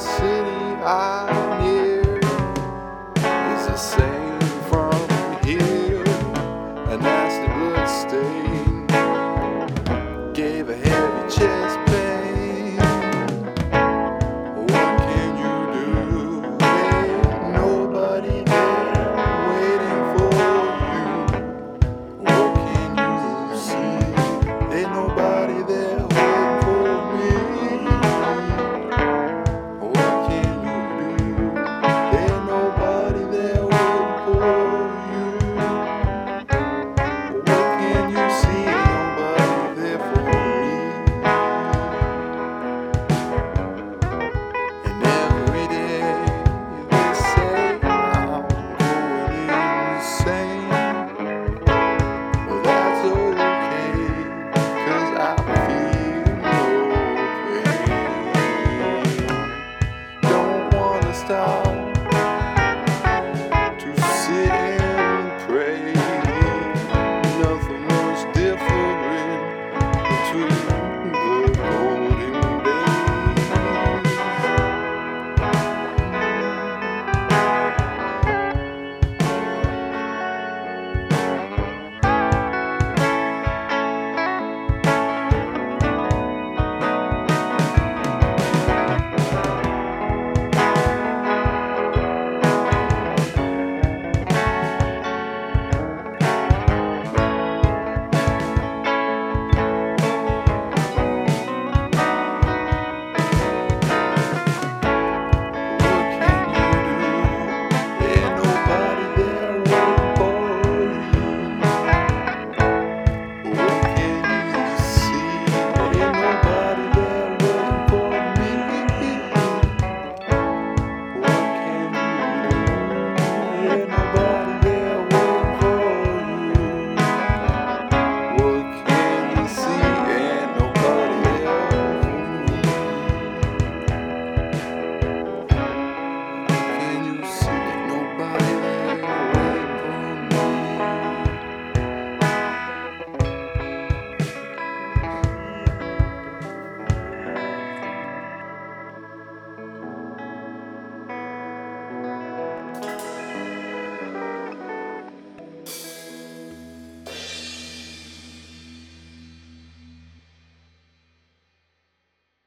city I'm near is the same from here. A nasty blood stain gave a heavy chest pain. What can you do? Ain't nobody there waiting for you. What can you see? Ain't nobody there.